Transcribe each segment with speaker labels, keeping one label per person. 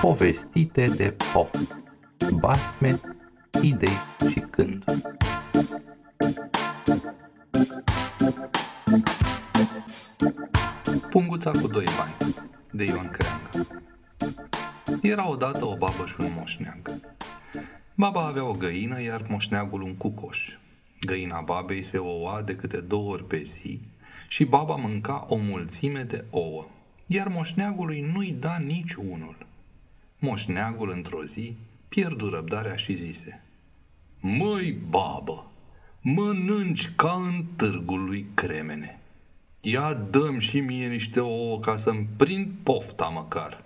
Speaker 1: Povestite de Po Basme, idei și gânduri Punguța cu doi bani de Ioan Creangă Era odată o babă și un moșneag. Baba avea o găină, iar moșneagul un cucoș. Găina babei se oua de câte două ori pe zi și baba mânca o mulțime de ouă, iar moșneagului nu-i da nici unul. Moșneagul într-o zi pierdu răbdarea și zise Măi, babă, mănânci ca în târgul lui Cremene. Ia dăm și mie niște ouă ca să-mi prind pofta măcar.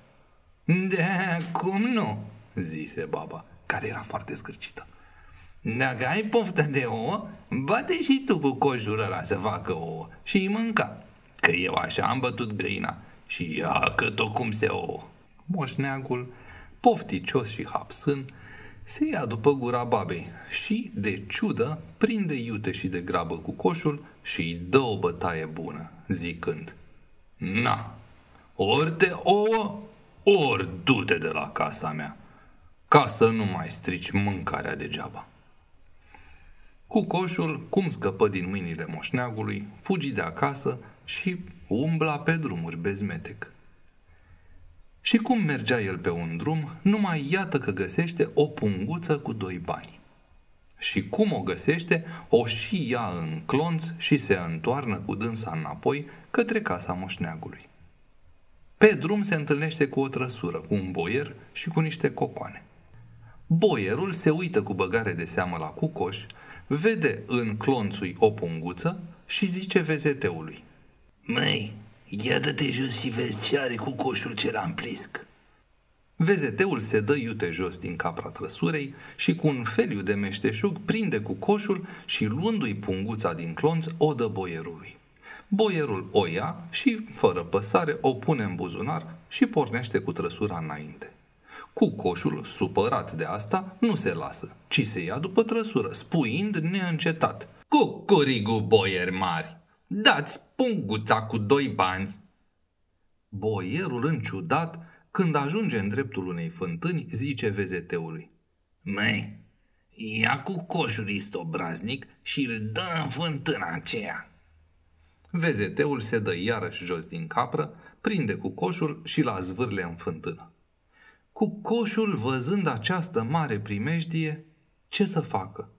Speaker 2: De cum nu? zise baba, care era foarte zgârcită. Dacă ai poftă de ouă, bate și tu cu coșul ăla să facă ouă și îi mânca. Că eu așa am bătut găina și ia că tot cum se ouă.
Speaker 1: Moșneagul, pofticios și hapsân, se ia după gura babei și, de ciudă, prinde iute și de grabă cu coșul și îi dă o bătaie bună, zicând Na, ori te ouă, ori du-te de la casa mea, ca să nu mai strici mâncarea degeaba. Cu coșul, cum scăpă din mâinile moșneagului, fugi de acasă și umbla pe drumuri bezmetec. Și cum mergea el pe un drum, numai iată că găsește o punguță cu doi bani. Și cum o găsește, o și ia în clonț și se întoarnă cu dânsa înapoi către casa moșneagului. Pe drum se întâlnește cu o trăsură, cu un boier și cu niște cocoane. Boierul se uită cu băgare de seamă la cucoș, vede în clonțui o punguță și zice vezeteului.
Speaker 2: Măi, ia dă-te jos și vezi ce are cu coșul ce l-am plisc.
Speaker 1: Vezeteul se dă iute jos din capra trăsurei și cu un feliu de meșteșug prinde cu coșul și luându-i punguța din clonț o dă boierului. Boierul o ia și, fără păsare, o pune în buzunar și pornește cu trăsura înainte. Cu coșul, supărat de asta, nu se lasă, ci se ia după trăsură, spuind neîncetat.
Speaker 2: Cucurigu, boier mari, dați punguța cu doi bani.
Speaker 1: Boierul înciudat, când ajunge în dreptul unei fântâni, zice vezeteului.
Speaker 2: Măi, ia cu coșul istobraznic și îl dă în fântâna aceea.
Speaker 1: Vezeteul se dă iarăși jos din capră, prinde cu coșul și la zvârle în fântână. Cu coșul, văzând această mare primejdie, ce să facă?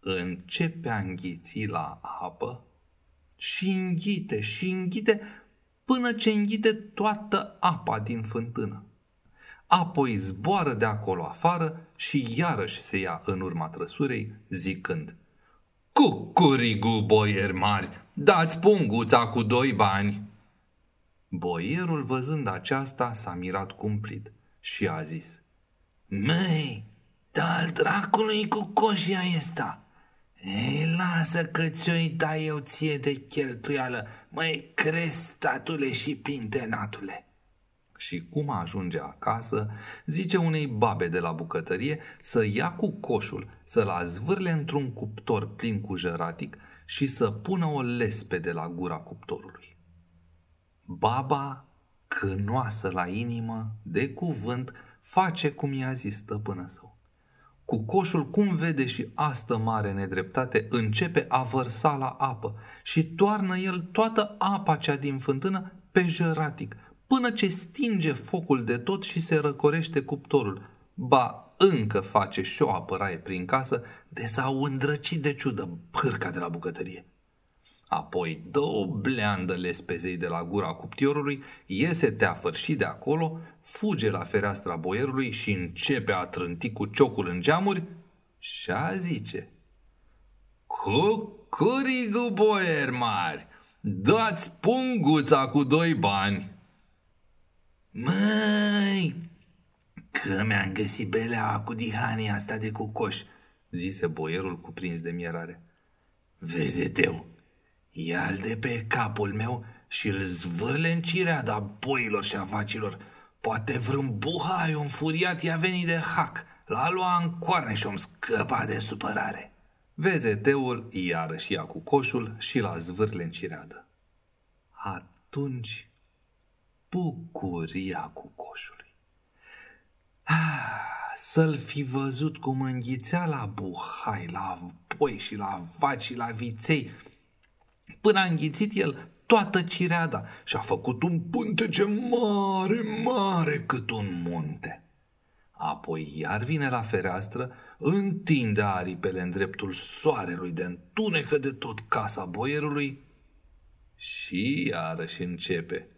Speaker 1: Începe a înghiți la apă și înghite și înghite până ce înghite toată apa din fântână. Apoi zboară de acolo afară și iarăși se ia în urma trăsurei, zicând Cucurigu, boier mari, dați punguța cu doi bani!" Boierul, văzând aceasta, s-a mirat cumplit și a zis,
Speaker 2: Măi, dar dracului cu coșia ăsta! Ei, lasă că ți-o da eu ție de cheltuială, măi, crestatule și pintenatule!"
Speaker 1: Și cum ajunge acasă, zice unei babe de la bucătărie să ia cu coșul, să-l azvârle într-un cuptor plin cu jăratic și să pună o lespe de la gura cuptorului. Baba, cânoasă la inimă, de cuvânt, face cum i-a zis stăpână său. Cu coșul, cum vede și astă mare nedreptate, începe a vărsa la apă și toarnă el toată apa cea din fântână pe jăratic, până ce stinge focul de tot și se răcorește cuptorul. Ba, încă face și o apăraie prin casă de s-au îndrăcit de ciudă pârca de la bucătărie. Apoi dă o bleandă lespezei de la gura cuptiorului, iese teafăr și de acolo, fuge la fereastra boierului și începe a trânti cu ciocul în geamuri și a zice Cucurigu boier mari, dați punguța cu doi bani.
Speaker 2: Măi, că mi-am găsit belea cu dihania asta de cucoș, zise boierul cuprins de mierare. Vezeteu, ia-l de pe capul meu și îl zvârle în cireada boilor și avacilor. Poate vreun buhai înfuriat i-a venit de hac, l-a luat în coarne și om scăpa de supărare.
Speaker 1: Vezeteul iarăși ia cu coșul și l-a zvârle în cireadă. Atunci bucuria cu coșului. Ah, să-l fi văzut cum înghițea la buhai, la poi și la vaci și la viței, până a înghițit el toată cireada și a făcut un pântece mare, mare cât un munte. Apoi iar vine la fereastră, întinde aripele în dreptul soarelui de întunecă de tot casa boierului și iarăși începe.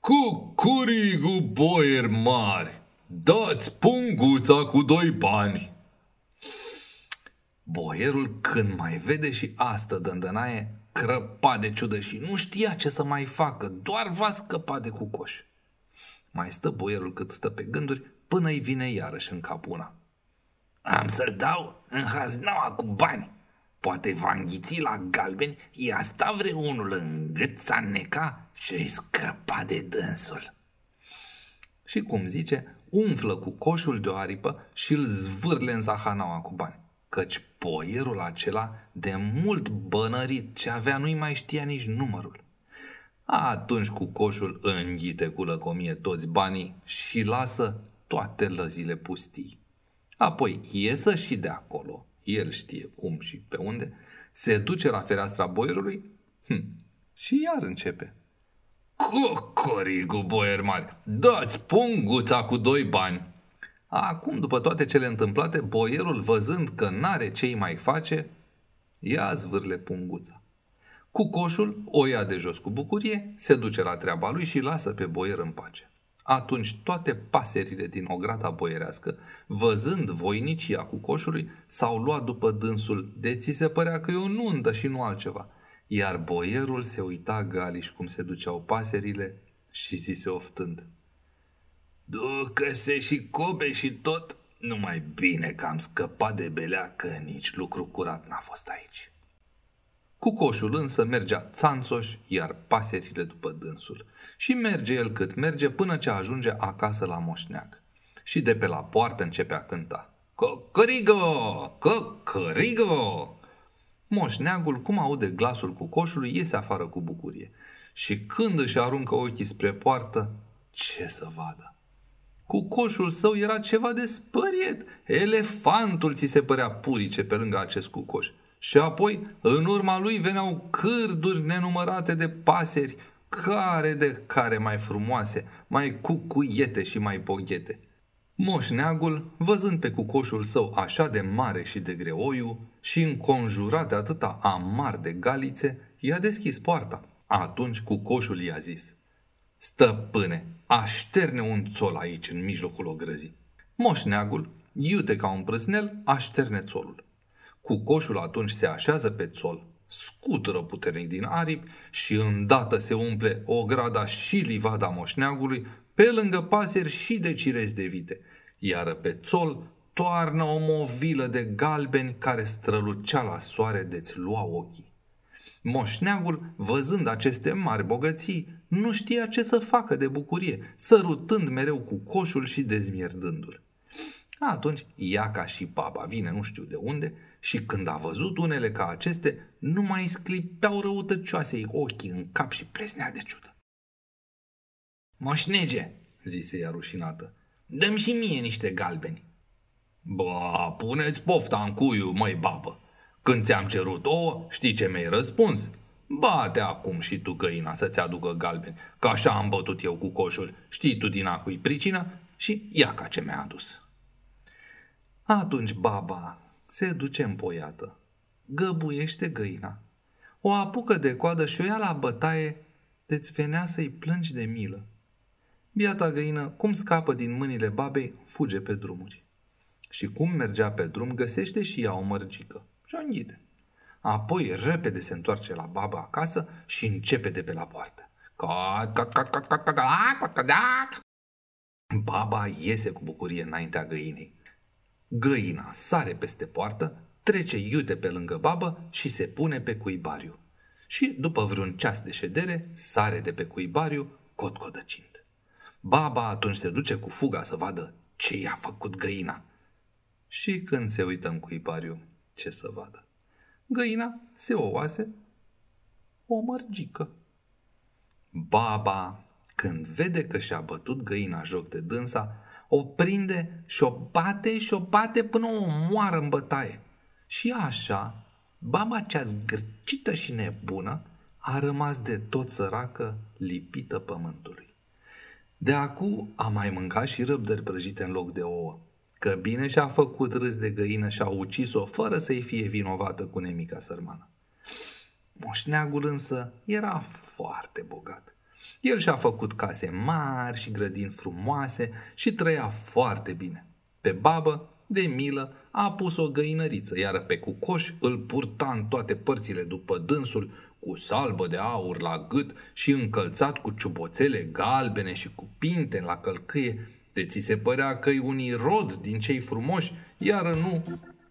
Speaker 1: Cu curigul boier mari, dați punguța cu doi bani. Boierul când mai vede și asta dândănaie, crăpa de ciudă și nu știa ce să mai facă, doar va scăpa de cucoș. Mai stă boierul cât stă pe gânduri până îi vine iarăși în cap una.
Speaker 2: Am să-l dau în haznaua cu bani. Poate va înghiți la galbeni, i-a sta vreunul în gât s neca și-i scăpa de dânsul.
Speaker 1: Și cum zice, umflă cu coșul de o aripă și îl zvârle în zahanaua cu bani. Căci poierul acela, de mult bănărit ce avea, nu-i mai știa nici numărul. Atunci cu coșul înghite cu lăcomie toți banii și lasă toate lăzile pustii. Apoi iesă și de acolo, el știe cum și pe unde, se duce la fereastra boierului hm, și iar începe. Cocorigu, boier mari, dați punguța cu doi bani. Acum, după toate cele întâmplate, boierul, văzând că n-are ce mai face, ia zvârle punguța. Cu coșul o ia de jos cu bucurie, se duce la treaba lui și lasă pe boier în pace. Atunci toate paserile din ograda boierească, văzând voinicia cu coșului, s-au luat după dânsul, de ți se părea că e o nundă și nu altceva. Iar boierul se uita galiș cum se duceau paserile și zise oftând.
Speaker 2: Ducă-se și cobe și tot, numai bine că am scăpat de belea că nici lucru curat n-a fost aici.
Speaker 1: Cu coșul însă mergea țanțoș, iar paserile după dânsul. Și merge el cât merge până ce ajunge acasă la moșneag. Și de pe la poartă începe a cânta. Cocorigo! Cocorigo! Moșneagul, cum aude glasul cu coșului, iese afară cu bucurie. Și când își aruncă ochii spre poartă, ce să vadă? Cu coșul său era ceva de spăriet. Elefantul ți se părea purice pe lângă acest cucoș. Și apoi, în urma lui veneau cârduri nenumărate de paseri, care de care mai frumoase, mai cucuiete și mai boghete. Moșneagul, văzând pe cucoșul său așa de mare și de greoiu și înconjurat de atâta amar de galițe, i-a deschis poarta. Atunci cucoșul i-a zis, Stăpâne, așterne un țol aici, în mijlocul ogrăzii. Moșneagul, iute ca un prăsnel, așterne țolul. Cu coșul atunci se așează pe țol, scutură puternic din aripi și îndată se umple o grada și livada moșneagului, pe lângă paseri și de cirezi de vite, iar pe țol toarnă o movilă de galbeni care strălucea la soare de-ți lua ochii. Moșneagul, văzând aceste mari bogății, nu știa ce să facă de bucurie, sărutând mereu cu coșul și dezmierdându-l. Atunci, ea ca și baba vine nu știu de unde și când a văzut unele ca aceste, nu mai sclipeau răutăcioasei ochii în cap și presnea de ciudă.
Speaker 2: Moșnege, zise ea rușinată, dăm și mie niște galbeni. Ba, puneți pofta în cuiu, măi babă. Când ți-am cerut ouă, știi ce mi-ai răspuns? Bate acum și tu găina să-ți aducă galbeni, că așa am bătut eu cu coșul. Știi tu din acui pricina? Și ia ca ce mi-a adus.
Speaker 1: Atunci baba se duce împoiată, găbuiește găina, o apucă de coadă și o ia la bătaie de-ți venea să-i plângi de milă. Biata găină, cum scapă din mâinile babei, fuge pe drumuri. Și cum mergea pe drum, găsește și ea o mărgică și o înghide. Apoi repede se întoarce la baba acasă și începe de pe la poartă. Cot, cot, cot, cot, cot, cot, cot, cot, cot. Baba iese cu bucurie înaintea găinei. Găina sare peste poartă, trece iute pe lângă babă și se pune pe cuibariu. Și după vreun ceas de ședere, sare de pe cuibariu, cotcodăcind. Baba atunci se duce cu fuga să vadă ce i-a făcut găina. Și când se uită în cuibariu, ce să vadă? Găina se oase o mărgică. Baba Când vede că și-a bătut găina joc de dânsa, o prinde și o bate și o bate până o moară în bătaie. Și așa, baba cea zgârcită și nebună a rămas de tot săracă, lipită pământului. De acu a mai mâncat și răbdări prăjite în loc de ouă, că bine și-a făcut râs de găină și a ucis-o fără să-i fie vinovată cu nemica sărmană. Moșneagul însă era foarte bogat. El și-a făcut case mari și grădini frumoase și trăia foarte bine. Pe babă, de milă, a pus o găinăriță, iar pe cucoș îl purta în toate părțile după dânsul, cu salbă de aur la gât și încălțat cu ciuboțele galbene și cu pinte la călcâie, de ți se părea că-i un irod din cei frumoși, iar nu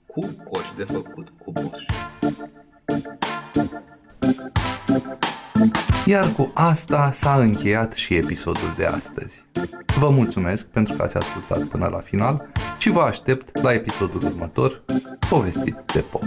Speaker 1: cu coș de făcut cu borș. Iar cu asta s-a încheiat și episodul de astăzi. Vă mulțumesc pentru că ați ascultat până la final și vă aștept la episodul următor, povestit de pop.